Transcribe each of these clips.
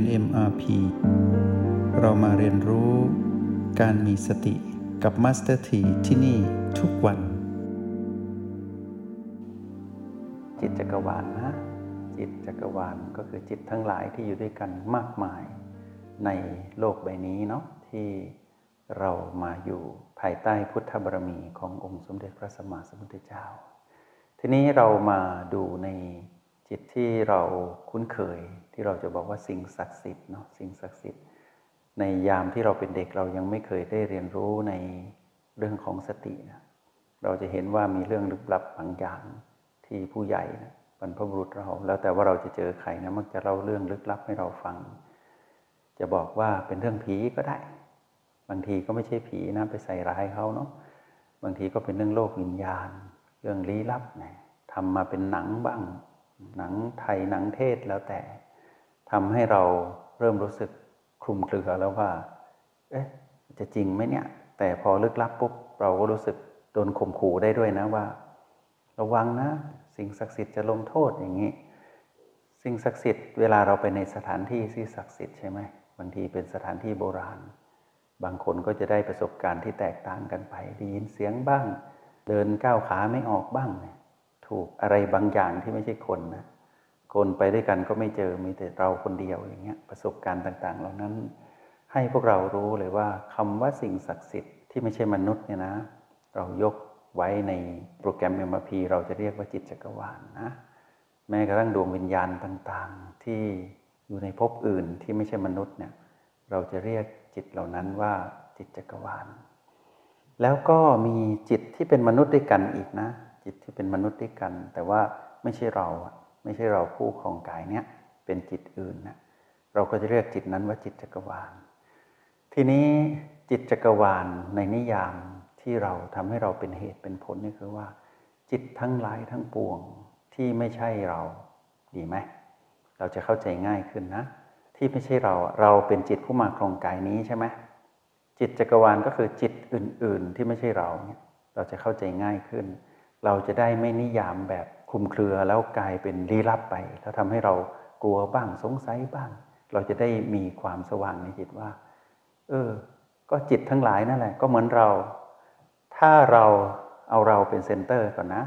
น MRP เรามาเรียนรู้การมีสติกับ Master T ที่ที่นี่ทุกวัน จิตจักรวาลนะ จิตจักรวาลก็คือจิตทั้งหลายที่อยู่ด้วยกันมากมาย ในโลกใบนี้เนาะที่เรามาอยู่ภายใต้พุทธบารมีขององค์สมเด็จพระสัมมาสัมพุทธเจ้า ทีนี้เรามาดูในจิตที่เราคุ้นเคย ที่เราจะบอกว่าสิ่งศักดิ์สิทธิ์เนาะสิ่งศักดิ์สิทธิ์ ในยามที่เราเป็นเด็กเรายังไม่เคยได้เรียนรู้ในเรื่องของสตินะเราจะเห็นว่ามีเรื่องลึกลับบางอย่างที่ผู้ใหญ่นะบรรพบุรุษเราแล้วแต่ว่าเราจะเจอใครนะมักจะเล่าเรื่องลึกลับให้เราฟัง จะบอกว่าเป็นเรื่องผีก็ได้ บางทีก็ไม่ใช่ผีนะไปใส่ร้ายเขาเนาะบางทีก็เป็นเรื่องโลกวิญญาณ เรื่องลี้ลับนะทำมาเป็นหนังบ้าง หนังไทยหนังเทศแล้วแต่ ทำให้เราเริ่มรู้สึกคลุมเครือแล้วว่า เอ๊ะ จะจริงไหมเนี่ย แต่พอลึกลับปุ๊บเราก็รู้สึกโดนข่มขู่ได้ด้วยนะว่า ระวังนะ สิ่งศักดิ์สิทธิ์จะลงโทษอย่างนี้ สิ่งศักดิ์สิทธิ์เวลาเราไปในสถานที่ที่ศักดิ์สิทธิ์ใช่ไหมบางทีเป็นสถานที่โบราณ บางคนก็จะได้ประสบการณ์ที่แตกต่างกันไปได้ยินเสียงบ้าง เดินก้าวขาไม่ออกบ้างเนี่ยถูกอะไรบางอย่างที่ไม่ใช่คนนะ คนไปด้วยกันก็ไม่เจอมีแต่เราคนเดียวอย่างเงี้ยประสบการณ์ต่าง ๆ เหล่านั้น ให้พวกเรารู้เลยว่าคำว่าสิ่งศักดิ์สิทธิ์ที่ไม่ใช่มนุษย์เนี่ยนะ เรายกไว้ในโปรแกรม MRP เราจะเรียกว่าจิตจักรวาลนนะแม้กระทั่งดวงวิญญาณต่างๆ ที่อยู่ในภพอื่นที่ไม่ใช่มนุษย์เนี่ยเราจะเรียกจิตเหล่านั้นว่าจิตจักรวาล แล้วก็มีจิตที่เป็นมนุษย์ด้วยกันอีกนะ จิตที่เป็นมนุษย์ด้วยกัน แต่ว่าไม่ใช่เรา ไม่ใช่เราผู้ครองกายเนี้ยเป็นจิตอื่นนะเราก็จะเรียกจิตนั้นว่าจิตจักรวาล ทีนี้จิตจักรวาลในนิยามที่เราทำให้เราเป็นเหตุเป็นผลนี่คือว่า จิตทั้งหลายทั้งปวงที่ไม่ใช่เราดีไหมเราจะเข้าใจง่ายขึ้นนะ ที่ไม่ใช่เราเราเป็นจิตผู้มาครองกายนี้ใช่ไหมจิตจักรวาลก็คือจิตอื่น ๆ ที่ไม่ใช่เราเนี่ยเราจะเข้าใจง่ายขึ้น เราจะได้ไม่นิยามแบบ คุมเครือแล้วกลายเป็นลี้ลับไป แล้วทำให้เรากลัวบ้างสงสัยบ้าง เราจะได้มีความสว่างในจิตว่า เออ ก็จิตทั้งหลายนั่นแหละ ก็เหมือนเรา ถ้าเราเอาเราเป็นเซนเตอร์ก่อนนะ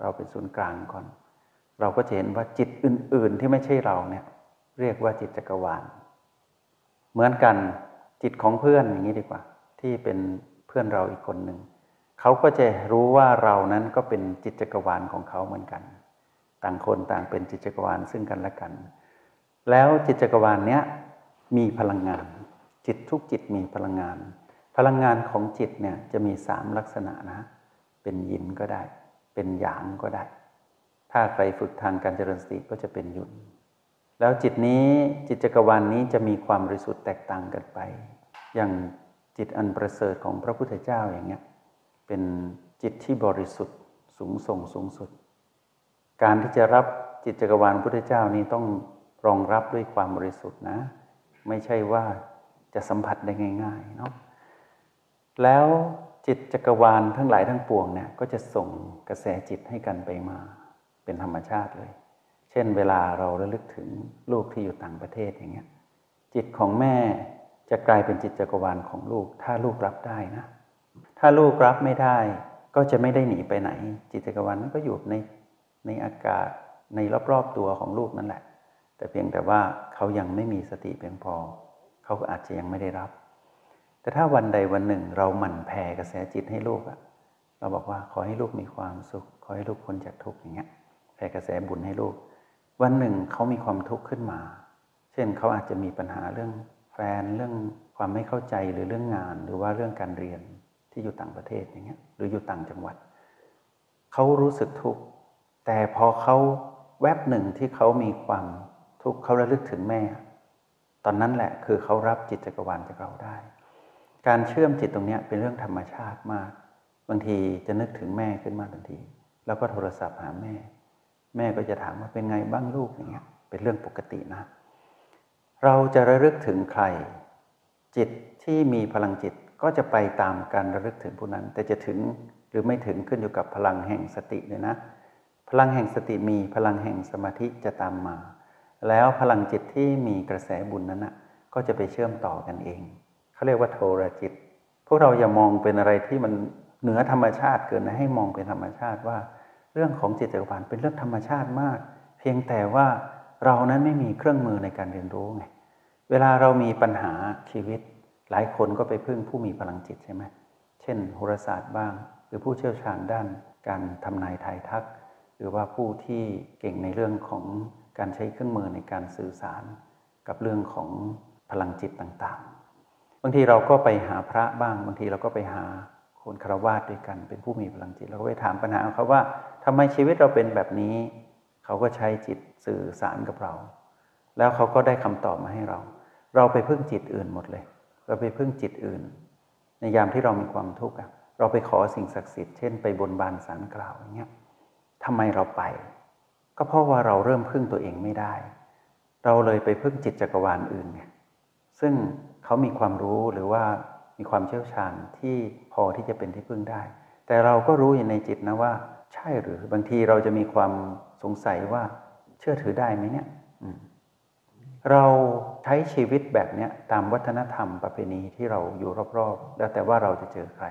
เราเป็นศูนย์กลางก่อน เราก็จะเห็นว่าจิตอื่น ๆ ที่ไม่ใช่เราเนี่ย เรียกว่าจิตจักรวาล เหมือนกันจิตของเพื่อนอย่างนี้ดีกว่า ที่เป็นเพื่อนเราอีกคนหนึ่ง เขาก็จะรู้ว่าเรานั้นก็เป็นจิตจักรวาลของเขาเหมือนกัน ต่างคนต่างเป็นจิตจักรวาลซึ่งกันและกัน แล้วจิตจักรวาลเนี้ยมีพลังงาน จิตทุกจิตมีพลังงาน พลังงานของจิตเนี่ยจะมีสามลักษณะนะ เป็นยินก็ได้ เป็นหยางก็ได้ ถ้าใครฝึกทางการเจริญสติก็จะเป็นยุนแล้วจิตนี้จิตจักรวาลนนี้จะมีความบริสุทธิ์แตกต่างกันไป อย่างจิตอันประเสริฐของพระพุทธเจ้าอย่างเงี้ย เป็นจิตที่บริสุทธิ์สูงส่งสูงสุด การที่จะรับจิตจักรวาลพุทธเจ้านี้ต้องรองรับด้วยความบริสุทธิ์นะ ไม่ใช่ว่าจะสัมผัสได้ง่าย ๆ เนาะแล้วจิตจักรวาลทั้งหลายทั้งปวงเนี่ยก็จะส่งกระแสจิตให้กันไปมาเป็นธรรมชาติเลย เช่น เวลาเราระลึกถึงลูกที่อยู่ต่างประเทศอย่างเงี้ยจิตของแม่จะกลายเป็นจิตจักรวาลของลูก ถ้าลูกรับได้นะ ถ้าลูกรับไม่ได้ก็จะไม่ได้หนีไปไหน จิตจักรวาลนั้นก็อยู่ในในอากาศในรอบๆตัวของลูกนั่นแหละ แต่เพียงแต่ว่าเขายังไม่มีสติเพียงพอ เขาก็อาจจะยังไม่ได้รับ แต่ถ้าวันใดวันหนึ่งเราหมั่นแผ่กระแสจิตให้ลูกอะเราบอกว่าขอให้ลูกมีความสุข ขอให้ลูกพ้นจากทุกข์อย่างเงี้ยแผ่กระแสบุญให้ลูก วันหนึ่งเขามีความทุกข์ขึ้นมา เช่นเขาอาจจะมีปัญหาเรื่องแฟนเรื่องความไม่เข้าใจหรือเรื่องงานหรือว่าเรื่องการเรียน ที่อยู่ต่างประเทศอย่างเงี้ยหรืออยู่ต่างจังหวัด เขารู้สึกทุกข์แต่พอเขาแวบหนึ่งที่เขามีความทุกข์เขาระลึกถึงแม่ ตอนนั้นแหละคือเขารับจิตจักรวาลจากเราได้ การเชื่อมจิตตรงนี้เป็นเรื่องธรรมชาติมาก บางทีจะนึกถึงแม่ขึ้นมาทันที แล้วก็โทรศัพท์หาแม่ แม่ก็จะถามว่าเป็นไงบ้างลูกอย่างเงี้ยเป็นเรื่องปกตินะ เราจะระลึกถึงใคร จิตที่มีพลังจิต ก็จะไปตามการระลึกถึงผู้นั้น แต่จะถึงหรือไม่ถึงขึ้นอยู่กับพลังแห่งสติเลยนะ พลังแห่งสติมีพลังแห่งสมาธิจะตามมา แล้วพลังจิตที่มีกระแสบุญนั้นนะก็จะไปเชื่อมต่อกันเองเขาเรียกว่าโทรจิต พวกเราอย่ามองเป็นอะไรที่มันเหนือธรรมชาติเกินนะให้มองเป็นธรรมชาติว่า เรื่องของจิตจักรวาลเป็นเรื่องธรรมชาติมาก เพียงแต่ว่าเรานั้นไม่มีเครื่องมือในการเรียนรู้ไงเวลาเรามีปัญหาชีวิต หลายคนก็ไปพึ่งผู้มีพลังจิตใช่ไหมเช่นโหราศาสตร์บ้าง หรือผู้เชี่ยวชาญด้านการทำนายทายทัก หรือว่าผู้ที่เก่งในเรื่องของการใช้เครื่องมือในการสื่อสาร กับเรื่องของพลังจิตต่างๆ บางทีเราก็ไปหาพระบ้าง บางทีเราก็ไปหาคนคารวาสด้วยกัน เป็นผู้มีพลังจิตเราก็ไปถามปัญหาเขาว่าทำไมชีวิตเราเป็นแบบนี้ เขาก็ใช้จิตสื่อสารกับเรา แล้วเขาก็ได้คำตอบมาให้เรา เราไปพึ่งจิตอื่นหมดเลย เราไปพึ่งจิตอื่น ในยามที่เรามีความทุกข์เราไปขอสิ่งศักดิ์สิทธิ์เช่นไปบนบานสารกล่าวอย่างเงี้ยทำไมเราไป ก็เพราะว่าเราเริ่มพึ่งตัวเองไม่ได้ เราเลยไปพึ่งจิตจักรวาลอื่นไงซึ่งเขามีความรู้หรือว่ามีความเชี่ยวชาญที่พอที่จะเป็นที่พึ่งได้ แต่เราก็รู้อยู่ในจิตนะว่า ใช่หรือบางทีเราจะมีความสงสัยว่าเชื่อถือได้ไหมเนี่ย เราใช้ชีวิตแบบนี้ตามวัฒนธรรมประเพณีที่เราอยู่รอบๆ แล้วแต่ว่าเราจะเจอใคร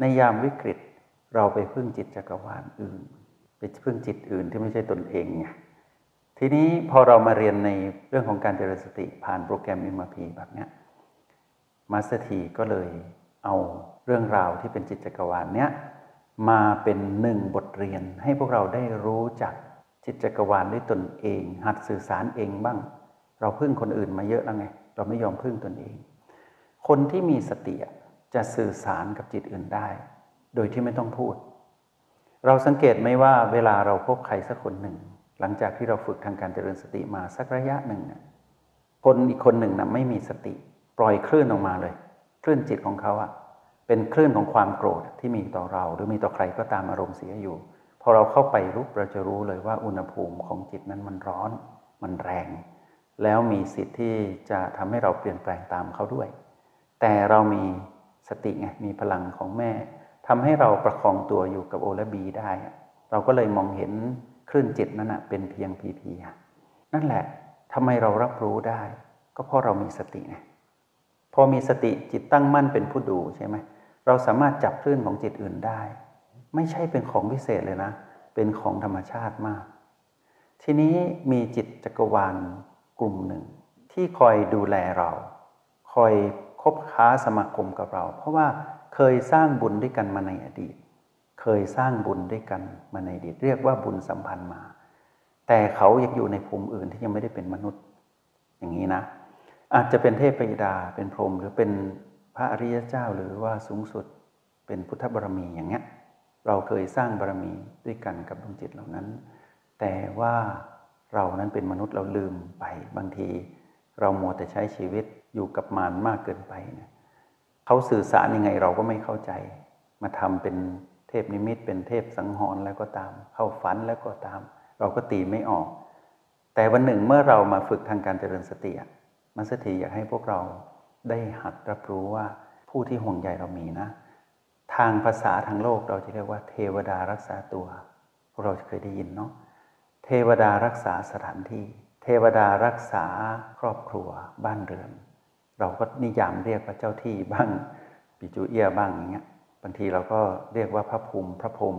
ในยามวิกฤตเราไปพึ่งจิตจักรวาลอื่น ไปพึ่งจิตอื่นที่ไม่ใช่ตนเองไงทีนี้พอเรามาเรียนในเรื่องของการเจริญสติผ่านโปรแกรม MRP แบบนี้Master T ก็เลยเอาเรื่องราวที่เป็นจิตจักรวาลเนี้ยมาเป็นหนึ่งบทเรียนให้พวกเราได้รู้จักจิตจักรวาลด้วยตนเอง หัดสื่อสารเองบ้าง เราพึ่งคนอื่นมาเยอะแล้วไง เราไม่ยอมพึ่งตนเอง คนที่มีสติจะสื่อสารกับจิตอื่นได้ โดยที่ไม่ต้องพูด เราสังเกตไหมว่าเวลาเราพบใครสักคนหนึ่ง หลังจากที่เราฝึกทางการเจริญสติมาสักระยะหนึ่งคนอีกคนหนึ่งนะไม่มีสติ ปล่อยคลื่นออกมาเลย คลื่นจิตของเขาอะเป็นคลื่นของความโกรธที่มีต่อเรา หรือมีต่อใครก็ตามอารมณ์เสียอยู่พอเราเข้าไปรู้เราจะรู้เลยว่าอุณหภูมิของจิตนั้นมันร้อน มันแรง แล้วมีสิทธิ์ที่จะทำให้เราเปลี่ยนแปลงตามเขาด้วย แต่เรามีสติไงมีพลังของแม่ทำให้เราประคองตัวอยู่กับโอและบีได้ เราก็เลยมองเห็นคลื่นจิตนั้นเป็นเพียงพีพีนั่นแหละทำไมเรารับรู้ได้ ก็เพราะเรามีสติไงพอมีสติจิตตั้งมั่นเป็นผู้ดูใช่ไหมเราสามารถจับคลื่นของจิตอื่นได้ ไม่ใช่เป็นของพิเศษเลยนะ เป็นของธรรมชาติมาก ทีนี้มีจิตจักรวาล กลุ่มหนึ่ง ที่คอยดูแลเรา คอยคบค้าสมาคมกับเรา เพราะว่าเคยสร้างบุญด้วยกันมาในอดีต เคยสร้างบุญด้วยกันมาในอดีต เรียกว่าบุญสัมพันธ์มา แต่เขายังอยู่ในภูมิอื่นที่ยังไม่ได้เป็นมนุษย์ อย่างนี้นะ อาจจะเป็นเทพปยดาเป็นพรหมหรือเป็นพระอริยเจ้าหรือว่าสูงสุดเป็นพุทธบารมีอย่างเงี้ยเราเคยสร้างบารมีด้วยกันกับดวงจิตเหล่านั้น แต่ว่า เรานั้นเป็นมนุษย์เราลืมไป บางทีเรามัวแต่ใช้ชีวิตอยู่กับมารมากเกินไปเนี่ยเขาสื่อสารยังไงเราก็ไม่เข้าใจ มาทำเป็นเทพนิมิต เป็นเทพสังหรณ์แล้วก็ตาม เข้าฝันแล้วก็ตาม เราก็ตีไม่ออก แต่วันหนึ่งเมื่อเรามาฝึกทางการเจริญสติมัสถีอยากให้พวกเราได้หัดรับรู้ว่าผู้ที่ห่วงใยเรามีนะ ทางภาษาทางโลกเราจะเรียกว่า เทวดารักษาตัวพวกเราเคยได้ยินเนาะ เทวดารักษาสถานที่ เทวดารักษาครอบครัวบ้านเรือน เราก็นิยามเรียกว่าเจ้าที่บ้างปิจูเอียบ้างอย่างเงี้ยบางทีเราก็เรียกว่าพระภูมิพระพรม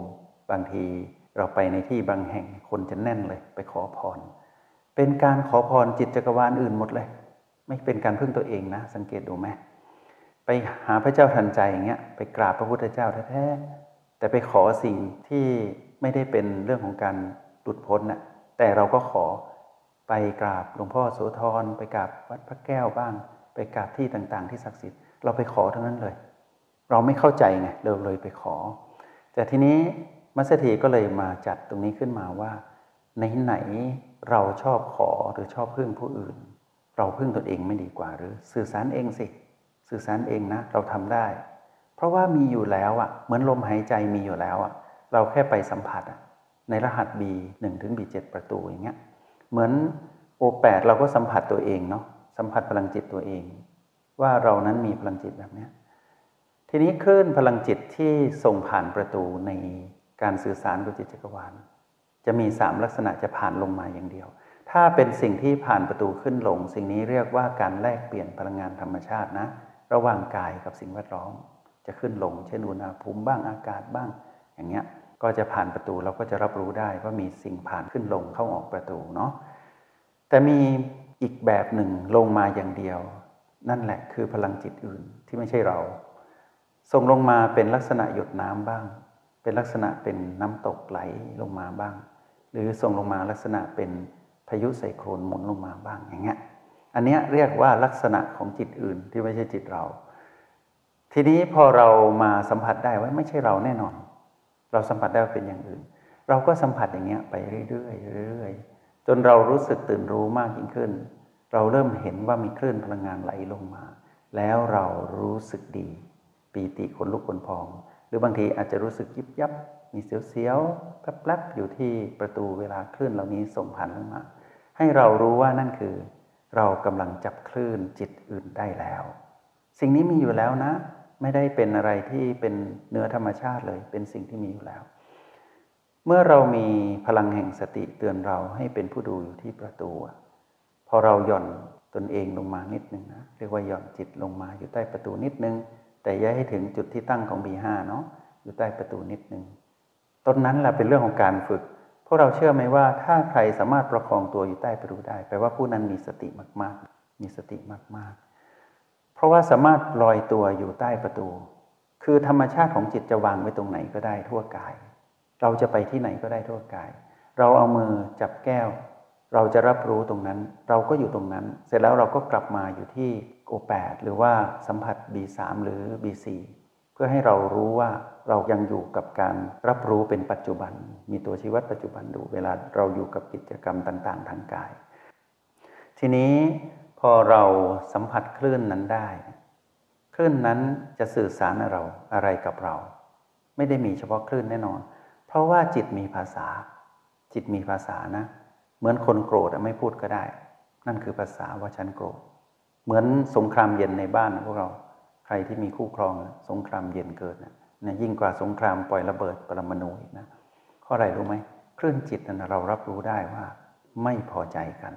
บางทีเราไปในที่บางแห่งคนจะแน่นเลย ไปขอพร เป็นการขอพรจิตจักรวาลอื่นหมดเลย ไม่เป็นการพึ่งตัวเองนะ สังเกตดูไหมไปหาพระเจ้าทันใจอย่างเงี้ยไปกราบพระพุทธเจ้าแท้ๆแต่ไปขอสิ่งที่ไม่ได้เป็นเรื่องของการ หลุดพ้นน่ะแต่เราก็ขอไปกราบหลวงพ่อโสธรไปกราบวัดพระแก้วบ้าง ไปกราบที่ต่างๆ ที่ศักดิ์สิทธิ์เราไปขอทั้งนั้นเลย เราไม่เข้าใจไงเราเลยไปขอ แต่ทีนี้มัสถีก็เลยมาจัดตรงนี้ขึ้นมาว่าในไหนเราชอบขอหรือชอบพึ่งผู้อื่น เราพึ่งตนเองไม่ดีกว่าหรือสื่อสารเองสิ สื่อสารเองนะ เราทำได้ เพราะว่ามีอยู่แล้วอะ่ะเหมือนลมหายใจมีอยู่แล้วอะ่ะเราแค่ไปสัมผัสอะ่ะ ในรหัส B 1ถึง B 7 ประตูอย่างเงี้ยเหมือนโอแปดเราก็สัมผัสตัวเองเนาะสัมผัสพลังจิตตัวเอง ว่าเรานั้นมีพลังจิตแบบเนี้ยทีนี้คลื่นพลังจิตที่ส่งผ่านประตูในการสื่อสารกับจิตจักรวาล จะมีสามลักษณะจะผ่านลงมาอย่างเดียว ถ้าเป็นสิ่งที่ผ่านประตูขึ้นลง สิ่งนี้เรียกว่าการแลกเปลี่ยนพลังงานธรรมชาตินะ ระหว่างกายกับสิ่งแวดล้อม จะขึ้นลง เช่นอุณหภูมิบ้างอากาศบ้างอย่างเงี้ย ก็จะผ่านประตูเราก็จะรับรู้ได้ว่ามีสิ่งผ่านขึ้นลงเข้าออกประตูเนาะแต่มีอีกแบบหนึ่งลงมาอย่างเดียว นั่นแหละคือพลังจิตอื่นที่ไม่ใช่เรา ส่งลงมาเป็นลักษณะหยดน้ำบ้าง เป็นลักษณะเป็นน้ำตกไหลลงมาบ้าง หรือส่งลงมาลักษณะเป็นพายุไซโครนหมุนลงมาบ้างอย่างเงี้ยอันนี้เรียกว่าลักษณะของจิตอื่นที่ไม่ใช่จิตเรา ทีนี้พอเรามาสัมผัสได้ว่าไม่ใช่เราแน่นอน เราสัมผัสได้ว่าเป็นอย่างอื่น เราก็สัมผัสอย่างเงี้ยไปเรื่อยๆเรื่อยๆจนเรารู้สึกตื่นรู้มากยิ่งขึ้น เราเริ่มเห็นว่ามีคลื่นพลังงานไหลลงมา แล้วเรารู้สึกดี ปีติขนลุกขนพอง หรือบางทีอาจจะรู้สึกยิบยับมีเสียวๆแป๊บๆอยู่ที่ประตูเวลาคลื่นเหล่านี้ส่งผ่านลงมา ให้เรารู้ว่านั่นคือ เรากำลังจับคลื่นจิตอื่นได้แล้ว สิ่งนี้มีอยู่แล้วนะ ไม่ได้เป็นอะไรที่เป็นเนื้อธรรมชาติเลย เป็นสิ่งที่มีอยู่แล้ว เมื่อเรามีพลังแห่งสติเตือนเราให้เป็นผู้ดูอยู่ที่ประตู พอเราหย่อนตนเองลงมานิดนึงนะเรียกว่าหย่อนจิตลงมาอยู่ใต้ประตูนิดนึง แต่ย่ายให้ถึงจุดที่ตั้งของ B5 เนาะอยู่ใต้ประตูนิดนึงต้นนั้นแหละเป็นเรื่องของการฝึกพวกเราเชื่อไหมว่าถ้าใครสามารถประคองตัวอยู่ใต้ประตูได้แปลว่าผู้นั้นมีสติมากๆ มีสติมากๆ เพราะว่าสามารถลอยตัวอยู่ใต้ประตู คือธรรมชาติของจิตจะวางไว้ตรงไหนก็ได้ทั่วกาย เราจะไปที่ไหนก็ได้ทั่วกาย เราเอามือจับแก้ว เราจะรับรู้ตรงนั้น เราก็อยู่ตรงนั้น เสร็จแล้วเราก็กลับมาอยู่ที่โอแปดหรือว่าสัมผัส B3 หรือ B4 พื่อให้เรารู้ว่าเรายังอยู่กับการรับรู้เป็นปัจจุบัน มีตัวชีวัดปัจจุบันดู เวลาเราอยู่กับกิจกรรมต่าง ๆ ทางกาย ทีนี้ พอเราสัมผัสคลื่นนั้นได้ คลื่นนั้นจะสื่อสารเราอะไรกับเรา ไม่ได้มีเฉพาะคลื่นแน่นอน เพราะว่าจิตมีภาษา จิตมีภาษานะ เหมือนคนโกรธไม่พูดก็ได้ นั่นคือภาษาว่าฉันโกรธ เหมือนสงครามเย็นในบ้านพวกเราใครที่มีคู่ครองสงครามเย็นเกิดนะนะยิ่งกว่าสงครามปล่อยระเบิดปรมาณูอีกนะข้ออะไรรู้ไหมคลื่นจิตนะเรารับรู้ได้ว่าไม่พอใจกัน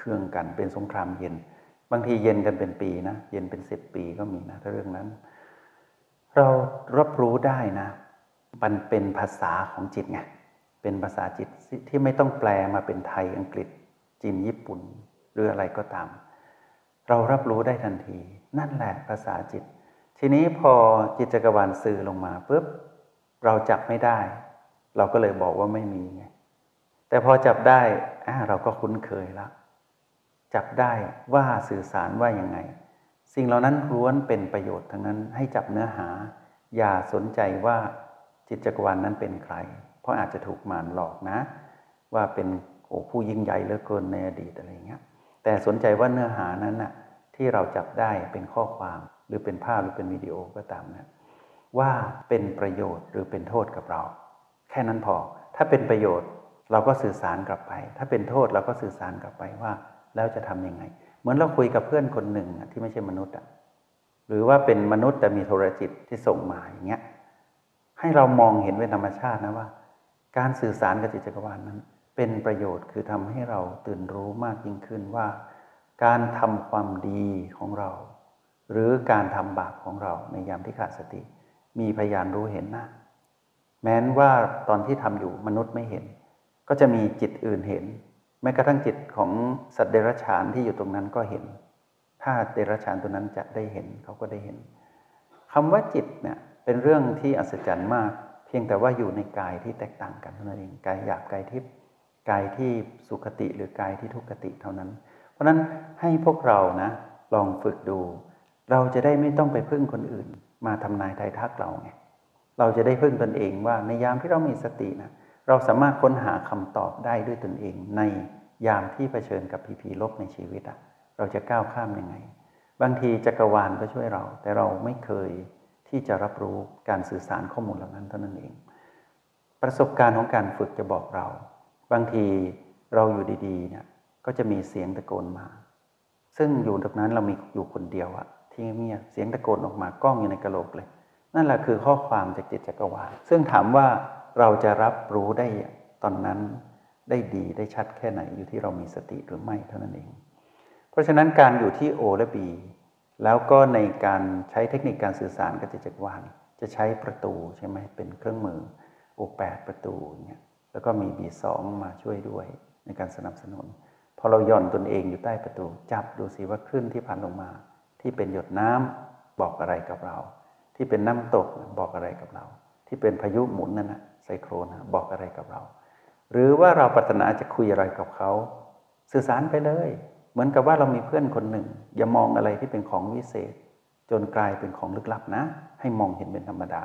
เครื่องกันเป็นสงครามเย็น บางทีเย็นกันเป็นปีนะ เย็นเป็นสิบปีก็มีนะถ้าเรื่องนั้น เรารับรู้ได้นะ มันเป็นภาษาของจิตไงเป็นภาษาจิตที่ไม่ต้องแปลมาเป็นไทยอังกฤษ จีนญี่ปุ่น หรืออะไรก็ตาม เรารับรู้ได้ทันที นั่นแหละภาษาจิต ทีนี้พอจิตจักรวาลสื่อลงมาปุ๊บเราจับไม่ได้ เราก็เลยบอกว่าไม่มีไงแต่พอจับได้เราก็คุ้นเคยแล้ว จับได้ว่าสื่อสารว่ายังไง สิ่งเหล่านั้นล้วนเป็นประโยชน์ทั้งนั้นให้จับเนื้อหา อย่าสนใจว่าจิตจักรวาลนนั้นเป็นใคร เพราะอาจจะถูกมารหลอกนะ ว่าเป็นโอ้ผู้ยิ่งใหญ่เหลือเกินในอดีตอะไรเงี้ยแต่สนใจว่าเนื้อหานั้นน่ะที่เราจับได้เป็นข้อความ หรือเป็นภาพหรือเป็นวิดีโอก็ตามนะว่าเป็นประโยชน์หรือเป็นโทษกับเรา แค่นั้นพอ ถ้าเป็นประโยชน์เราก็สื่อสารกลับไป ถ้าเป็นโทษเราก็สื่อสารกลับไปว่า แล้วจะทํำยังไง เหมือนเราคุยกับเพื่อนคนหนึ่งที่ไม่ใช่มนุษย์อะหรือว่าเป็นมนุษย์แต่มีโทรจิตที่ส่งมาอย่างเงี้ยให้เรามองเห็นเป็นธรรมชาตินะว่า การสื่อสารกับจิตจักรวาลนั้น เป็นประโยชน์คือทำให้เราตื่นรู้มากยิ่งขึ้นว่า การทำความดีของเรา หรือการทำบาปของเราในยามที่ขาดสติ มีพยานรู้เห็นนะแม้นว่าตอนที่ทำอยู่มนุษย์ไม่เห็น ก็จะมีจิตอื่นเห็น แม้กระทั่งจิตของสัตว์เดรัจฉานที่อยู่ตรงนั้นก็เห็น ถ้าเดรัจฉานตัวนั้นจะได้เห็นเขาก็ได้เห็นคำว่าจิตเนี่ยเป็นเรื่องที่อัศจรรย์มาก เพียงแต่ว่าอยู่ในกายที่แตกต่างกันเท่านั้นเองกายหยาบกายทิพย์กายที่สุขติหรือกายที่ทุกขติเท่านั้น เพราะนั้นให้พวกเรานะลองฝึกดู เราจะได้ไม่ต้องไปพึ่งคนอื่น มาทำนายทายทักเราไงเราจะได้พึ่งตนเองว่าในยามที่เรามีสตินะ เราสามารถค้นหาคำตอบได้ด้วยตนเอง ในยามที่เผชิญกับผีผีลบในชีวิตอะเราจะก้าวข้ามยังไง บางทีจักรวาลก็ช่วยเรา แต่เราไม่เคยที่จะรับรู้การสื่อสารข้อมูลเหล่านั้นเท่านั้นเอง ประสบการณ์ของการฝึกจะบอกเรา บางทีเราอยู่ดีๆเนี่ยก็จะมีเสียงตะโกนมา ซึ่งอยู่ตรงนั้นเรามีอยู่คนเดียวอะที่เงียบเสียงตะโกนออกมากล้องอยู่ในกระโหลกเลย นั่นแหละคือข้อความจากจิตจักรวาลซึ่งถามว่า เราจะรับรู้ได้ตอนนั้นได้ดีได้ชัดแค่ไหนอยู่ที่เรามีสติหรือไม่เท่านั้นเอง เพราะฉะนั้นการอยู่ที่ O และ B แล้วก็ในการใช้เทคนิคการสื่อสารกับจิตจักรวาลจะใช้ประตูใช่ไหมเป็นเครื่องมือ O8 ปดประตูเนี่ยแล้วก็มี B2 มาช่วยด้วยในการสนับสนุนพอเราย่อนตนเองอยู่ใต้ประตู จับดูสิว่าคลื่นที่ผ่านลงมา ที่เป็นหยดน้ำบอกอะไรกับเรา ที่เป็นน้ำตกบอกอะไรกับเรา ที่เป็นพายุหมุนนั่นนะ โครนบอกอะไรกับเรา หรือว่าเราปรารถนาจะคุยอะไรกับเขา สื่อสารไปเลย เหมือนกับว่าเรามีเพื่อนคนหนึ่ง อย่ามองอะไรที่เป็นของวิเศษ จนกลายเป็นของลึกลับนะ ให้มองเห็นเป็นธรรมดา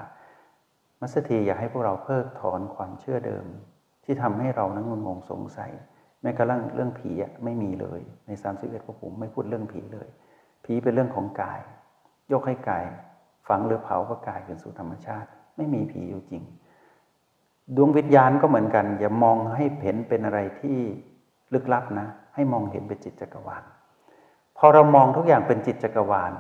มัสถีอยากให้พวกเราเพิกถอนความเชื่อเดิม ที่ทำให้เรานั้นงงงสงสัยแม้กระทั่งเรื่องผีไม่มีเลยใน3ามสิบเอ็ดพระผมไม่พูดเรื่องผีเลย ผีเป็นเรื่องของกาย ยกให้กายฝังหรือเผาก็กายคืนสู่ธรรมชาติ ไม่มีผีอยู่จริง ดวงวิญญาณก็เหมือนกัน อย่ามองให้เห็นเป็นอะไรที่ลึกลับนะ ให้มองเห็นเป็นจิตจักรวาล พอเรามองทุกอย่างเป็นจิตจักรวาล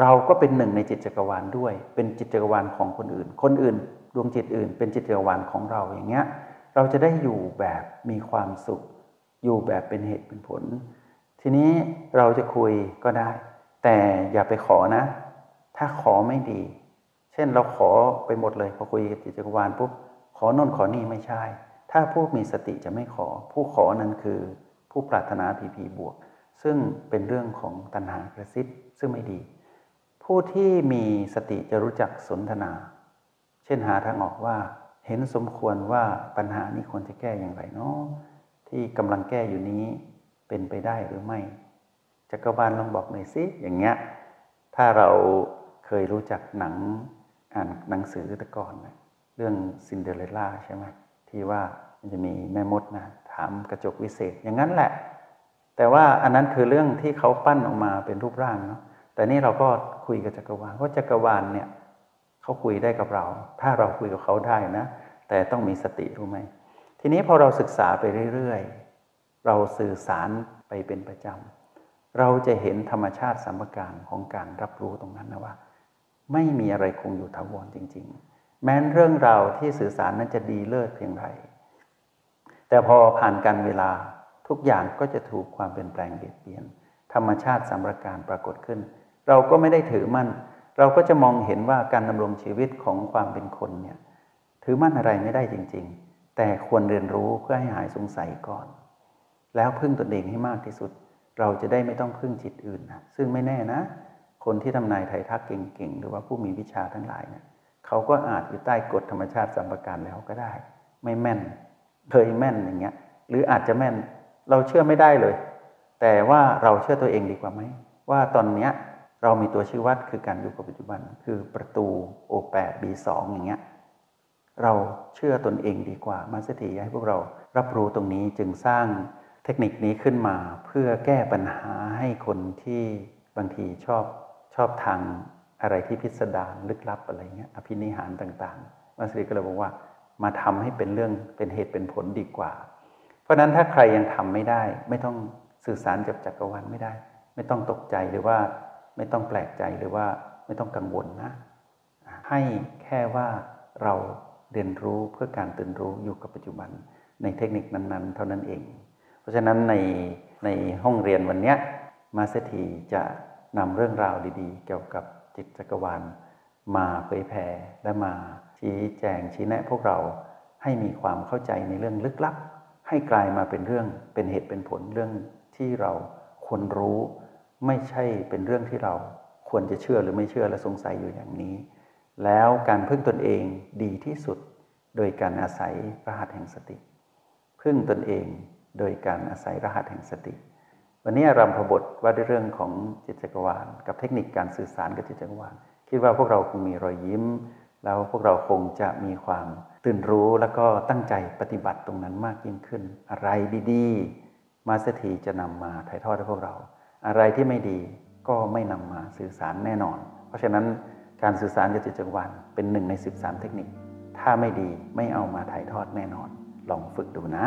เราก็เป็นหนึ่งในจิตจักรวาลด้วย เป็นจิตจักรวาลของคนอื่น คนอื่น ดวงจิตอื่น เป็นจิตจักรวาลของเราอย่างเงี้ย เราจะได้อยู่แบบมีความสุข อยู่แบบเป็นเหตุเป็นผล ทีนี้เราจะคุยก็ได้ แต่อย่าไปขอนะ ถ้าขอไม่ดี เช่นเราขอไปหมดเลยพอคุยกับจิตจักรวาลปุ๊บ ขอนนขอนี่ไม่ใช่ ถ้าผู้มีสติจะไม่ขอ ผู้ขอนั้นคือผู้ปรารถนาพีพีบวก ซึ่งเป็นเรื่องของตัณหากระซิบซึ่งไม่ดี ผู้ที่มีสติจะรู้จักสนทนา เช่นหาทางออกว่าเห็นสมควรว่าปัญหานี้ควรจะแก้อย่างไรเนาะที่กำลังแก้อยู่นี้เป็นไปได้หรือไม่จักรวาลลองบอกหน่อยสิอย่างเงี้ยถ้าเราเคยรู้จักหนังอ่านหนังสือตะก่อนนะ เรื่องซินเดอเรลล่าใช่ไหมที่ว่ามันจะมีแม่มดนะถามกระจกวิเศษอย่างนั้นแหละ แต่ว่าอันนั้นคือเรื่องที่เขาปั้นออกมาเป็นรูปร่างเนาะแต่นี่เราก็คุยกับจักรวาลเพราะจักรวาลเนี่ยเขาคุยได้กับเรา ถ้าเราคุยกับเขาได้นะ แต่ต้องมีสติรู้ไหมทีนี้พอเราศึกษาไปเรื่อยๆ เราสื่อสารไปเป็นประจำเราจะเห็นธรรมชาติสัมปการของการรับรู้ตรงนั้นนะว่า ไม่มีอะไรคงอยู่ถาวรจริง ๆ แม้นเรื่องราวที่สื่อสารนั้นจะดีเลิศเพียงไรแต่พอผ่านการเวลาทุกอย่างก็จะถูกความเปลี่ยนแปลงเบียดเบียน ธรรมชาติสัมรการปรากฏขึ้น เราก็ไม่ได้ถือมั่น เราก็จะมองเห็นว่าการดำรงชีวิตของความเป็นคนเนี่ยถือมั่นอะไรไม่ได้จริง ๆ แต่ควรเรียนรู้เพื่อให้หายสงสัยก่อน แล้วพึ่งตนเองให้มากที่สุด เราจะได้ไม่ต้องพึ่งจิตอื่นนะซึ่งไม่แน่นะ คนที่ทำนายไทยทักเก่งๆ หรือว่าผู้มีวิชาทั้งหลายเนี่ย เขาก็อาจอยู่ใต้กฎธรรมชาติสัมปการแล้วก็ได้ ไม่แม่นเคยแม่นอย่างเงี้ย หรืออาจจะแม่นเราเชื่อไม่ได้เลย แต่ว่าเราเชื่อตัวเองดีกว่าไหมว่าตอนเนี้ยเรามีตัวชี้วัดคือการอยู่กับปัจจุบัน คือประตู O8 B2 อย่างเงี้ยเราเชื่อตนเองดีกว่ามาสถีให้พวกเรารับรู้ตรงนี้จึงสร้างเทคนิคนี้ขึ้นมาเพื่อแก้ปัญหาให้คนที่บางทีชอบชอบทาง อะไรที่พิสดารลึกลับอะไรเงี้ยอภินิหารต่างๆมัสรีก็เลยบอกว่ามาทำให้เป็นเรื่องเป็นเหตุเป็นผลดีกว่า เพราะนั้นถ้าใครยังทำไม่ได้ ไม่ต้องสื่อสารกับจักรวาลไม่ได้ ไม่ต้องตกใจหรือว่าไม่ต้องแปลกใจหรือว่าไม่ต้องกังวลนะ ให้แค่ว่าเราเรียนรู้เพื่อการตื่นรู้อยู่กับปัจจุบันในเทคนิคนั้นๆ เท่านั้นเอง เพราะฉะนั้นในในห้องเรียนวันนี้มาสถีจะนำเรื่องราวดีๆ เกี่ยวกับ จิตจักรวาลมาเผยแผ่และมาชี้แจงชี้แนะพวกเราให้มีความเข้าใจในเรื่องลึกลับ ให้กลายมาเป็นเรื่องเป็นเหตุเป็นผลเรื่องที่เราควรรู้ ไม่ใช่เป็นเรื่องที่เราควรจะเชื่อหรือไม่เชื่อและสงสัยอยู่อย่างนี้ แล้วการพึ่งตนเองดีที่สุดโดยการอาศัยรหัสแห่งสติ พึ่งตนเองโดยการอาศัยรหัสแห่งสติ วันนี้รำพบทว่าด้วยเรื่องของจิตจักรวาล กับเทคนิคการสื่อสารกับจิตจักรวาล คิดว่าพวกเราคงมีรอยยิ้ม แล้วพวกเราคงจะมีความตื่นรู้แล้วก็ตั้งใจปฏิบัติตรงนั้นมากยิ่งขึ้น อะไรดีๆ มาสถีจะนำมาถ่ายทอดให้พวกเรา อะไรที่ไม่ดีก็ไม่นำมาสื่อสารแน่นอน เพราะฉะนั้นการสื่อสารกับจิตจักรวาลเป็นหนึ่งใน 13 เทคนิค ถ้าไม่ดีไม่เอามาถ่ายทอดแน่นอน ลองฝึกดูนะ